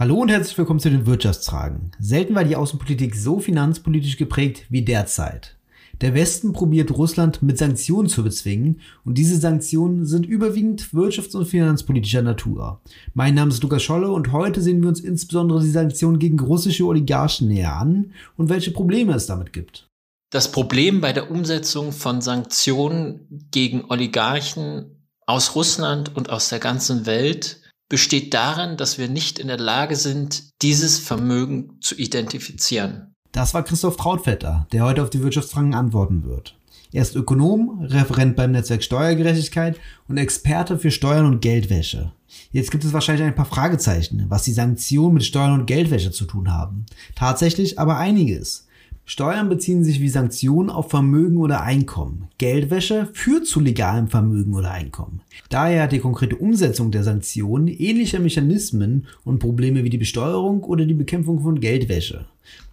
Hallo und herzlich willkommen zu den Wirtschaftsfragen. Selten war die Außenpolitik so finanzpolitisch geprägt wie derzeit. Der Westen probiert Russland mit Sanktionen zu bezwingen und diese Sanktionen sind überwiegend wirtschafts- und finanzpolitischer Natur. Mein Name ist Lukas Scholle und heute sehen wir uns insbesondere die Sanktionen gegen russische Oligarchen näher an und welche Probleme es damit gibt. Das Problem bei der Umsetzung von Sanktionen gegen Oligarchen aus Russland und aus der ganzen Welt besteht darin, dass wir nicht in der Lage sind, dieses Vermögen zu identifizieren. Das war Christoph Trautvetter, der heute auf die Wirtschaftsfragen antworten wird. Er ist Ökonom, Referent beim Netzwerk Steuergerechtigkeit und Experte für Steuern und Geldwäsche. Jetzt gibt es wahrscheinlich ein paar Fragezeichen, was die Sanktionen mit Steuern und Geldwäsche zu tun haben. Tatsächlich aber einiges. Steuern beziehen sich wie Sanktionen auf Vermögen oder Einkommen. Geldwäsche führt zu legalem Vermögen oder Einkommen. Daher hat die konkrete Umsetzung der Sanktionen ähnliche Mechanismen und Probleme wie die Besteuerung oder die Bekämpfung von Geldwäsche.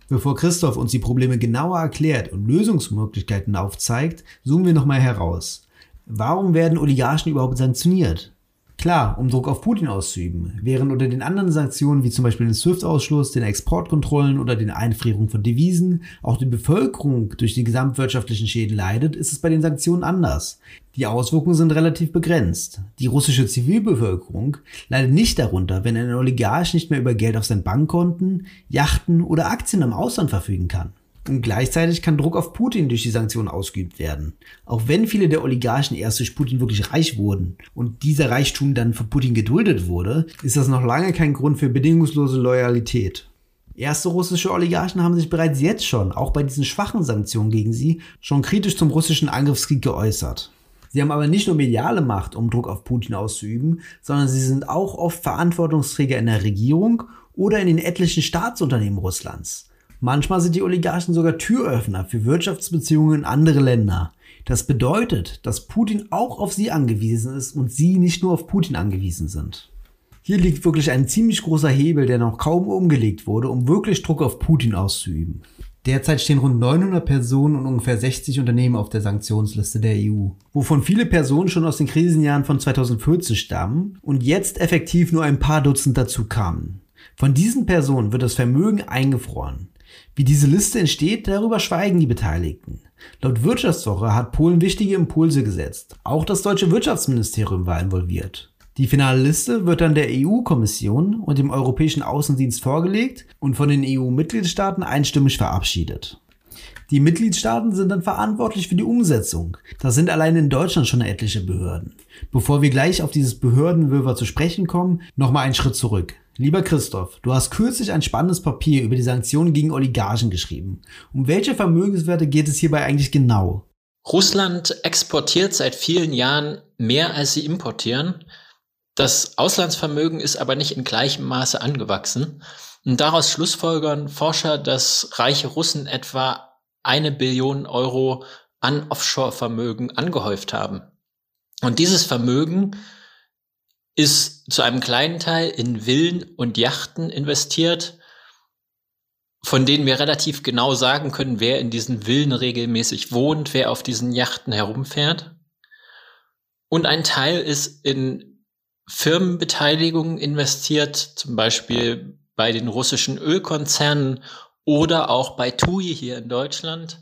Bevor Christoph uns die Probleme genauer erklärt und Lösungsmöglichkeiten aufzeigt, zoomen wir nochmal heraus. Warum werden Oligarchen überhaupt sanktioniert? Klar, um Druck auf Putin auszuüben, während unter den anderen Sanktionen wie zum Beispiel den SWIFT-Ausschluss, den Exportkontrollen oder den Einfrierung von Devisen auch die Bevölkerung durch die gesamtwirtschaftlichen Schäden leidet, ist es bei den Sanktionen anders. Die Auswirkungen sind relativ begrenzt. Die russische Zivilbevölkerung leidet nicht darunter, wenn ein Oligarch nicht mehr über Geld auf seinen Bankkonten, Yachten oder Aktien im Ausland verfügen kann. Und gleichzeitig kann Druck auf Putin durch die Sanktionen ausgeübt werden. Auch wenn viele der Oligarchen erst durch Putin wirklich reich wurden und dieser Reichtum dann für Putin geduldet wurde, ist das noch lange kein Grund für bedingungslose Loyalität. Erste russische Oligarchen haben sich bereits jetzt schon, auch bei diesen schwachen Sanktionen gegen sie, schon kritisch zum russischen Angriffskrieg geäußert. Sie haben aber nicht nur mediale Macht, um Druck auf Putin auszuüben, sondern sie sind auch oft Verantwortungsträger in der Regierung oder in den etlichen Staatsunternehmen Russlands. Manchmal sind die Oligarchen sogar Türöffner für Wirtschaftsbeziehungen in andere Länder. Das bedeutet, dass Putin auch auf sie angewiesen ist und sie nicht nur auf Putin angewiesen sind. Hier liegt wirklich ein ziemlich großer Hebel, der noch kaum umgelegt wurde, um wirklich Druck auf Putin auszuüben. Derzeit stehen rund 900 Personen und ungefähr 60 Unternehmen auf der Sanktionsliste der EU, wovon viele Personen schon aus den Krisenjahren von 2014 stammen und jetzt effektiv nur ein paar Dutzend dazu kamen. Von diesen Personen wird das Vermögen eingefroren. Wie diese Liste entsteht, darüber schweigen die Beteiligten. Laut Wirtschaftswoche hat Polen wichtige Impulse gesetzt. Auch das deutsche Wirtschaftsministerium war involviert. Die finale Liste wird dann der EU-Kommission und dem Europäischen Außendienst vorgelegt und von den EU-Mitgliedstaaten einstimmig verabschiedet. Die Mitgliedstaaten sind dann verantwortlich für die Umsetzung. Das sind allein in Deutschland schon etliche Behörden. Bevor wir gleich auf dieses Behördenwirrwarr zu sprechen kommen, nochmal einen Schritt zurück. Lieber Christoph, du hast kürzlich ein spannendes Papier über die Sanktionen gegen Oligarchen geschrieben. Um welche Vermögenswerte geht es hierbei eigentlich genau? Russland exportiert seit vielen Jahren mehr, als sie importieren. Das Auslandsvermögen ist aber nicht in gleichem Maße angewachsen. Und daraus schlussfolgern Forscher, dass reiche Russen etwa eine Billion Euro an Offshore-Vermögen angehäuft haben. Und dieses Vermögen ist zu einem kleinen Teil in Villen und Yachten investiert, von denen wir relativ genau sagen können, wer in diesen Villen regelmäßig wohnt, wer auf diesen Yachten herumfährt. Und ein Teil ist in Firmenbeteiligungen investiert, zum Beispiel bei den russischen Ölkonzernen oder auch bei TUI hier in Deutschland.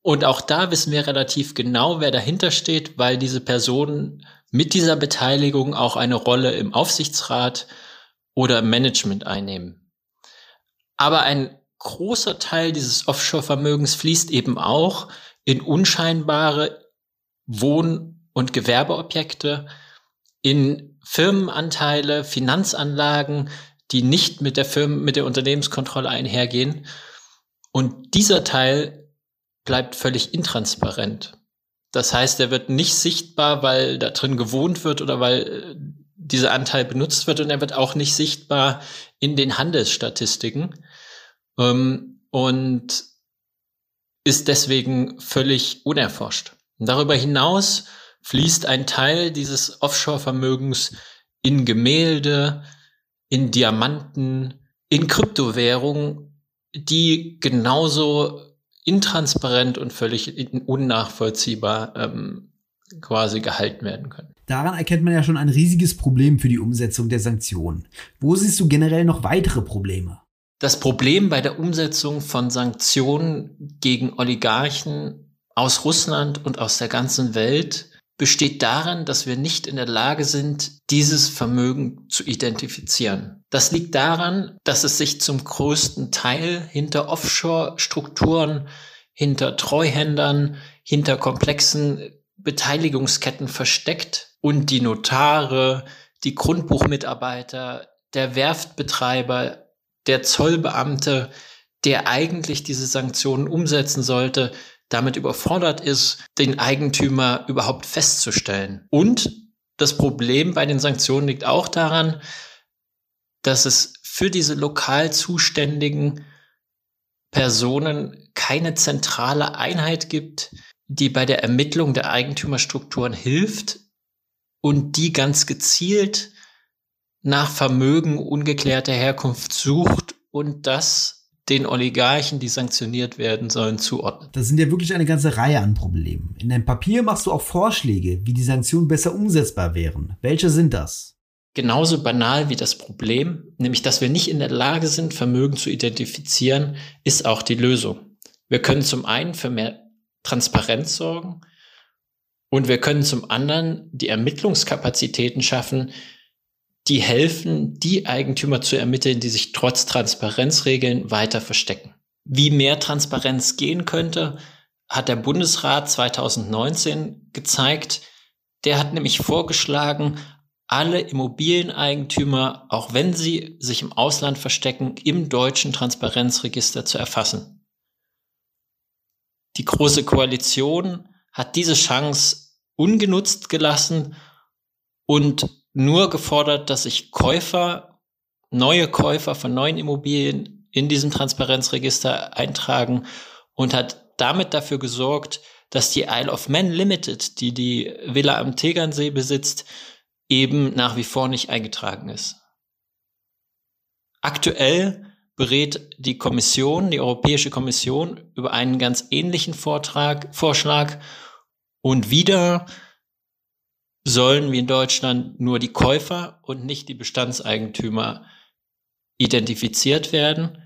Und auch da wissen wir relativ genau, wer dahinter steht, weil diese Personen mit dieser Beteiligung auch eine Rolle im Aufsichtsrat oder im Management einnehmen. Aber ein großer Teil dieses Offshore-Vermögens fließt eben auch in unscheinbare Wohn- und Gewerbeobjekte, in Firmenanteile, Finanzanlagen, die nicht mit der Firmen, mit der Unternehmenskontrolle einhergehen. Und dieser Teil bleibt völlig intransparent. Das heißt, er wird nicht sichtbar, weil da drin gewohnt wird oder weil äh, dieser Anteil benutzt wird und er wird auch nicht sichtbar in den Handelsstatistiken ähm, und ist deswegen völlig unerforscht. Darüber hinaus fließt ein Teil dieses Offshore-Vermögens in Gemälde, in Diamanten, in Kryptowährungen, die genauso intransparent und völlig unnachvollziehbar ähm, quasi gehalten werden können. Daran erkennt man ja schon ein riesiges Problem für die Umsetzung der Sanktionen. Wo siehst du generell noch weitere Probleme? Das Problem bei der Umsetzung von Sanktionen gegen Oligarchen aus Russland und aus der ganzen Welt besteht darin, dass wir nicht in der Lage sind, dieses Vermögen zu identifizieren. Das liegt daran, dass es sich zum größten Teil hinter Offshore-Strukturen, hinter Treuhändern, hinter komplexen Beteiligungsketten versteckt und die Notare, die Grundbuchmitarbeiter, der Werftbetreiber, der Zollbeamte, der eigentlich diese Sanktionen umsetzen sollte, damit überfordert ist, den Eigentümer überhaupt festzustellen. Und das Problem bei den Sanktionen liegt auch daran, dass es für diese lokal zuständigen Personen keine zentrale Einheit gibt, die bei der Ermittlung der Eigentümerstrukturen hilft und die ganz gezielt nach Vermögen ungeklärter Herkunft sucht und das den Oligarchen, die sanktioniert werden sollen, zuordnen. Das sind ja wirklich eine ganze Reihe an Problemen. In deinem Papier machst du auch Vorschläge, wie die Sanktionen besser umsetzbar wären. Welche sind das? Genauso banal wie das Problem, nämlich dass wir nicht in der Lage sind, Vermögen zu identifizieren, ist auch die Lösung. Wir können zum einen für mehr Transparenz sorgen und wir können zum anderen die Ermittlungskapazitäten schaffen, die helfen, die Eigentümer zu ermitteln, die sich trotz Transparenzregeln weiter verstecken. Wie mehr Transparenz gehen könnte, hat der Bundesrat 2019 gezeigt. Der hat nämlich vorgeschlagen, alle Immobilieneigentümer, auch wenn sie sich im Ausland verstecken, im deutschen Transparenzregister zu erfassen. Die Große Koalition hat diese Chance ungenutzt gelassen und nur gefordert, dass sich Käufer, neue Käufer von neuen Immobilien in diesem Transparenzregister eintragen und hat damit dafür gesorgt, dass die Isle of Man Limited, die die Villa am Tegernsee besitzt, eben nach wie vor nicht eingetragen ist. Aktuell berät die Kommission, die Europäische Kommission, über einen ganz ähnlichen Vortrag, Vorschlag und wieder sollen wie in Deutschland nur die Käufer und nicht die Bestandseigentümer identifiziert werden.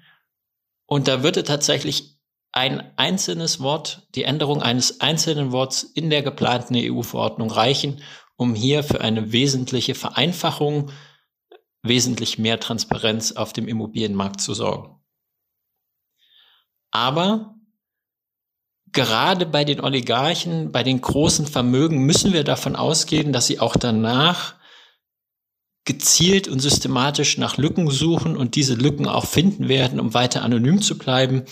Und da würde tatsächlich ein einzelnes Wort, die Änderung eines einzelnen Worts in der geplanten EU-Verordnung reichen, um hier für eine wesentliche Vereinfachung, wesentlich mehr Transparenz auf dem Immobilienmarkt zu sorgen. Aber gerade bei den Oligarchen, bei den großen Vermögen müssen wir davon ausgehen, dass sie auch danach gezielt und systematisch nach Lücken suchen und diese Lücken auch finden werden, um weiter anonym zu bleiben.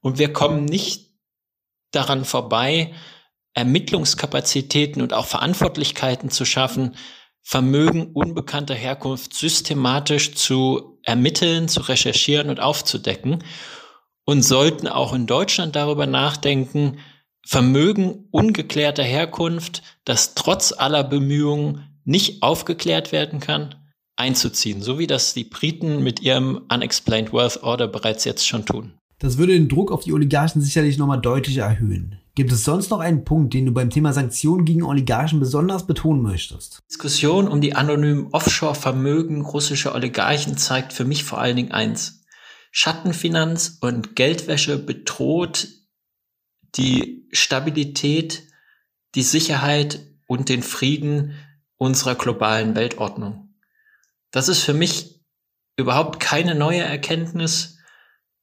Und wir kommen nicht daran vorbei, Ermittlungskapazitäten und auch Verantwortlichkeiten zu schaffen, Vermögen unbekannter Herkunft systematisch zu ermitteln, zu recherchieren und aufzudecken und sollten auch in Deutschland darüber nachdenken, Vermögen ungeklärter Herkunft, das trotz aller Bemühungen nicht aufgeklärt werden kann, einzuziehen, so wie das die Briten mit ihrem Unexplained Wealth Order bereits jetzt schon tun. Das würde den Druck auf die Oligarchen sicherlich nochmal deutlich erhöhen. Gibt es sonst noch einen Punkt, den du beim Thema Sanktionen gegen Oligarchen besonders betonen möchtest? Die Diskussion um die anonymen Offshore-Vermögen russischer Oligarchen zeigt für mich vor allen Dingen eins. Schattenfinanz und Geldwäsche bedroht die Stabilität, die Sicherheit und den Frieden unserer globalen Weltordnung. Das ist für mich überhaupt keine neue Erkenntnis.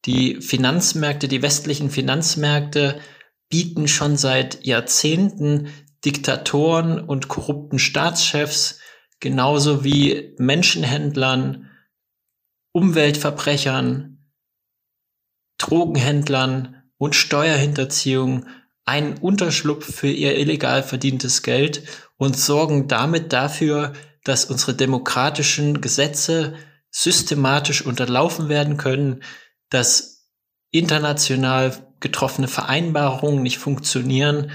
Die Finanzmärkte, die westlichen Finanzmärkte bieten schon seit Jahrzehnten Diktatoren und korrupten Staatschefs genauso wie Menschenhändlern, Umweltverbrechern, Drogenhändlern und Steuerhinterziehung einen Unterschlupf für ihr illegal verdientes Geld und sorgen damit dafür, dass unsere demokratischen Gesetze systematisch unterlaufen werden können, dass international getroffene Vereinbarungen nicht funktionieren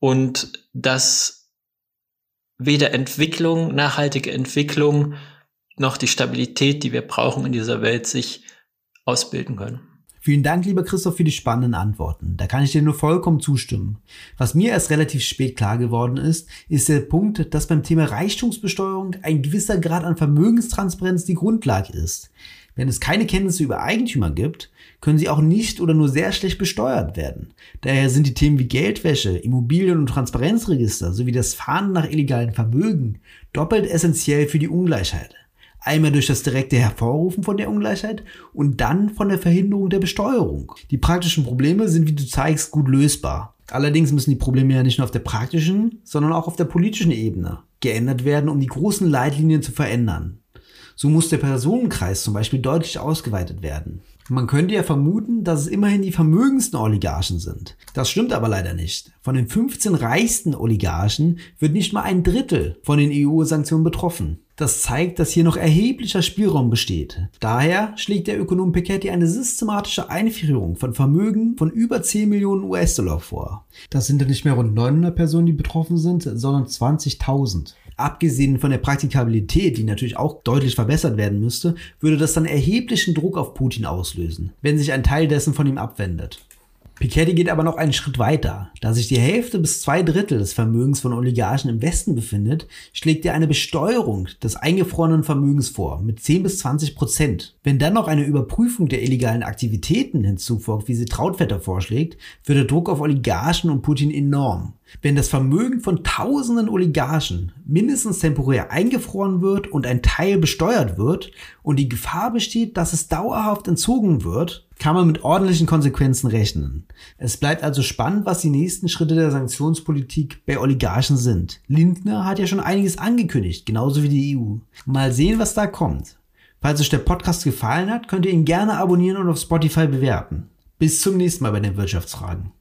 und dass weder Entwicklung, nachhaltige Entwicklung noch die Stabilität, die wir brauchen in dieser Welt, sich ausbilden können. Vielen Dank, lieber Christoph, für die spannenden Antworten. Da kann ich dir nur vollkommen zustimmen. Was mir erst relativ spät klar geworden ist, ist der Punkt, dass beim Thema Reichtumsbesteuerung ein gewisser Grad an Vermögenstransparenz die Grundlage ist. Wenn es keine Kenntnisse über Eigentümer gibt, können sie auch nicht oder nur sehr schlecht besteuert werden. Daher sind die Themen wie Geldwäsche, Immobilien- und Transparenzregister sowie das Fahnden nach illegalen Vermögen doppelt essentiell für die Ungleichheit. Einmal durch das direkte Hervorrufen von der Ungleichheit und dann von der Verhinderung der Besteuerung. Die praktischen Probleme sind, wie du zeigst, gut lösbar. Allerdings müssen die Probleme ja nicht nur auf der praktischen, sondern auch auf der politischen Ebene geändert werden, um die großen Leitlinien zu verändern. So muss der Personenkreis zum Beispiel deutlich ausgeweitet werden. Man könnte ja vermuten, dass es immerhin die vermögendsten Oligarchen sind. Das stimmt aber leider nicht. Von den 15 reichsten Oligarchen wird nicht mal ein Drittel von den EU-Sanktionen betroffen. Das zeigt, dass hier noch erheblicher Spielraum besteht. Daher schlägt der Ökonom Piketty eine systematische Einführung von Vermögen von über 10 Millionen US-Dollar vor. Das sind dann nicht mehr rund 900 Personen, die betroffen sind, sondern 20.000. Abgesehen von der Praktikabilität, die natürlich auch deutlich verbessert werden müsste, würde das dann erheblichen Druck auf Putin auslösen, wenn sich ein Teil dessen von ihm abwendet. Piketty geht aber noch einen Schritt weiter. Da sich die Hälfte bis zwei Drittel des Vermögens von Oligarchen im Westen befindet, schlägt er eine Besteuerung des eingefrorenen Vermögens vor mit 10 bis 20 Prozent. Wenn dann noch eine Überprüfung der illegalen Aktivitäten hinzufolgt, wie sie Trautvetter vorschlägt, wird der Druck auf Oligarchen und Putin enorm. Wenn das Vermögen von tausenden Oligarchen mindestens temporär eingefroren wird und ein Teil besteuert wird und die Gefahr besteht, dass es dauerhaft entzogen wird, kann man mit ordentlichen Konsequenzen rechnen. Es bleibt also spannend, was die nächsten Schritte der Sanktionspolitik bei Oligarchen sind. Lindner hat ja schon einiges angekündigt, genauso wie die EU. Mal sehen, was da kommt. Falls euch der Podcast gefallen hat, könnt ihr ihn gerne abonnieren und auf Spotify bewerten. Bis zum nächsten Mal bei den Wirtschaftsfragen.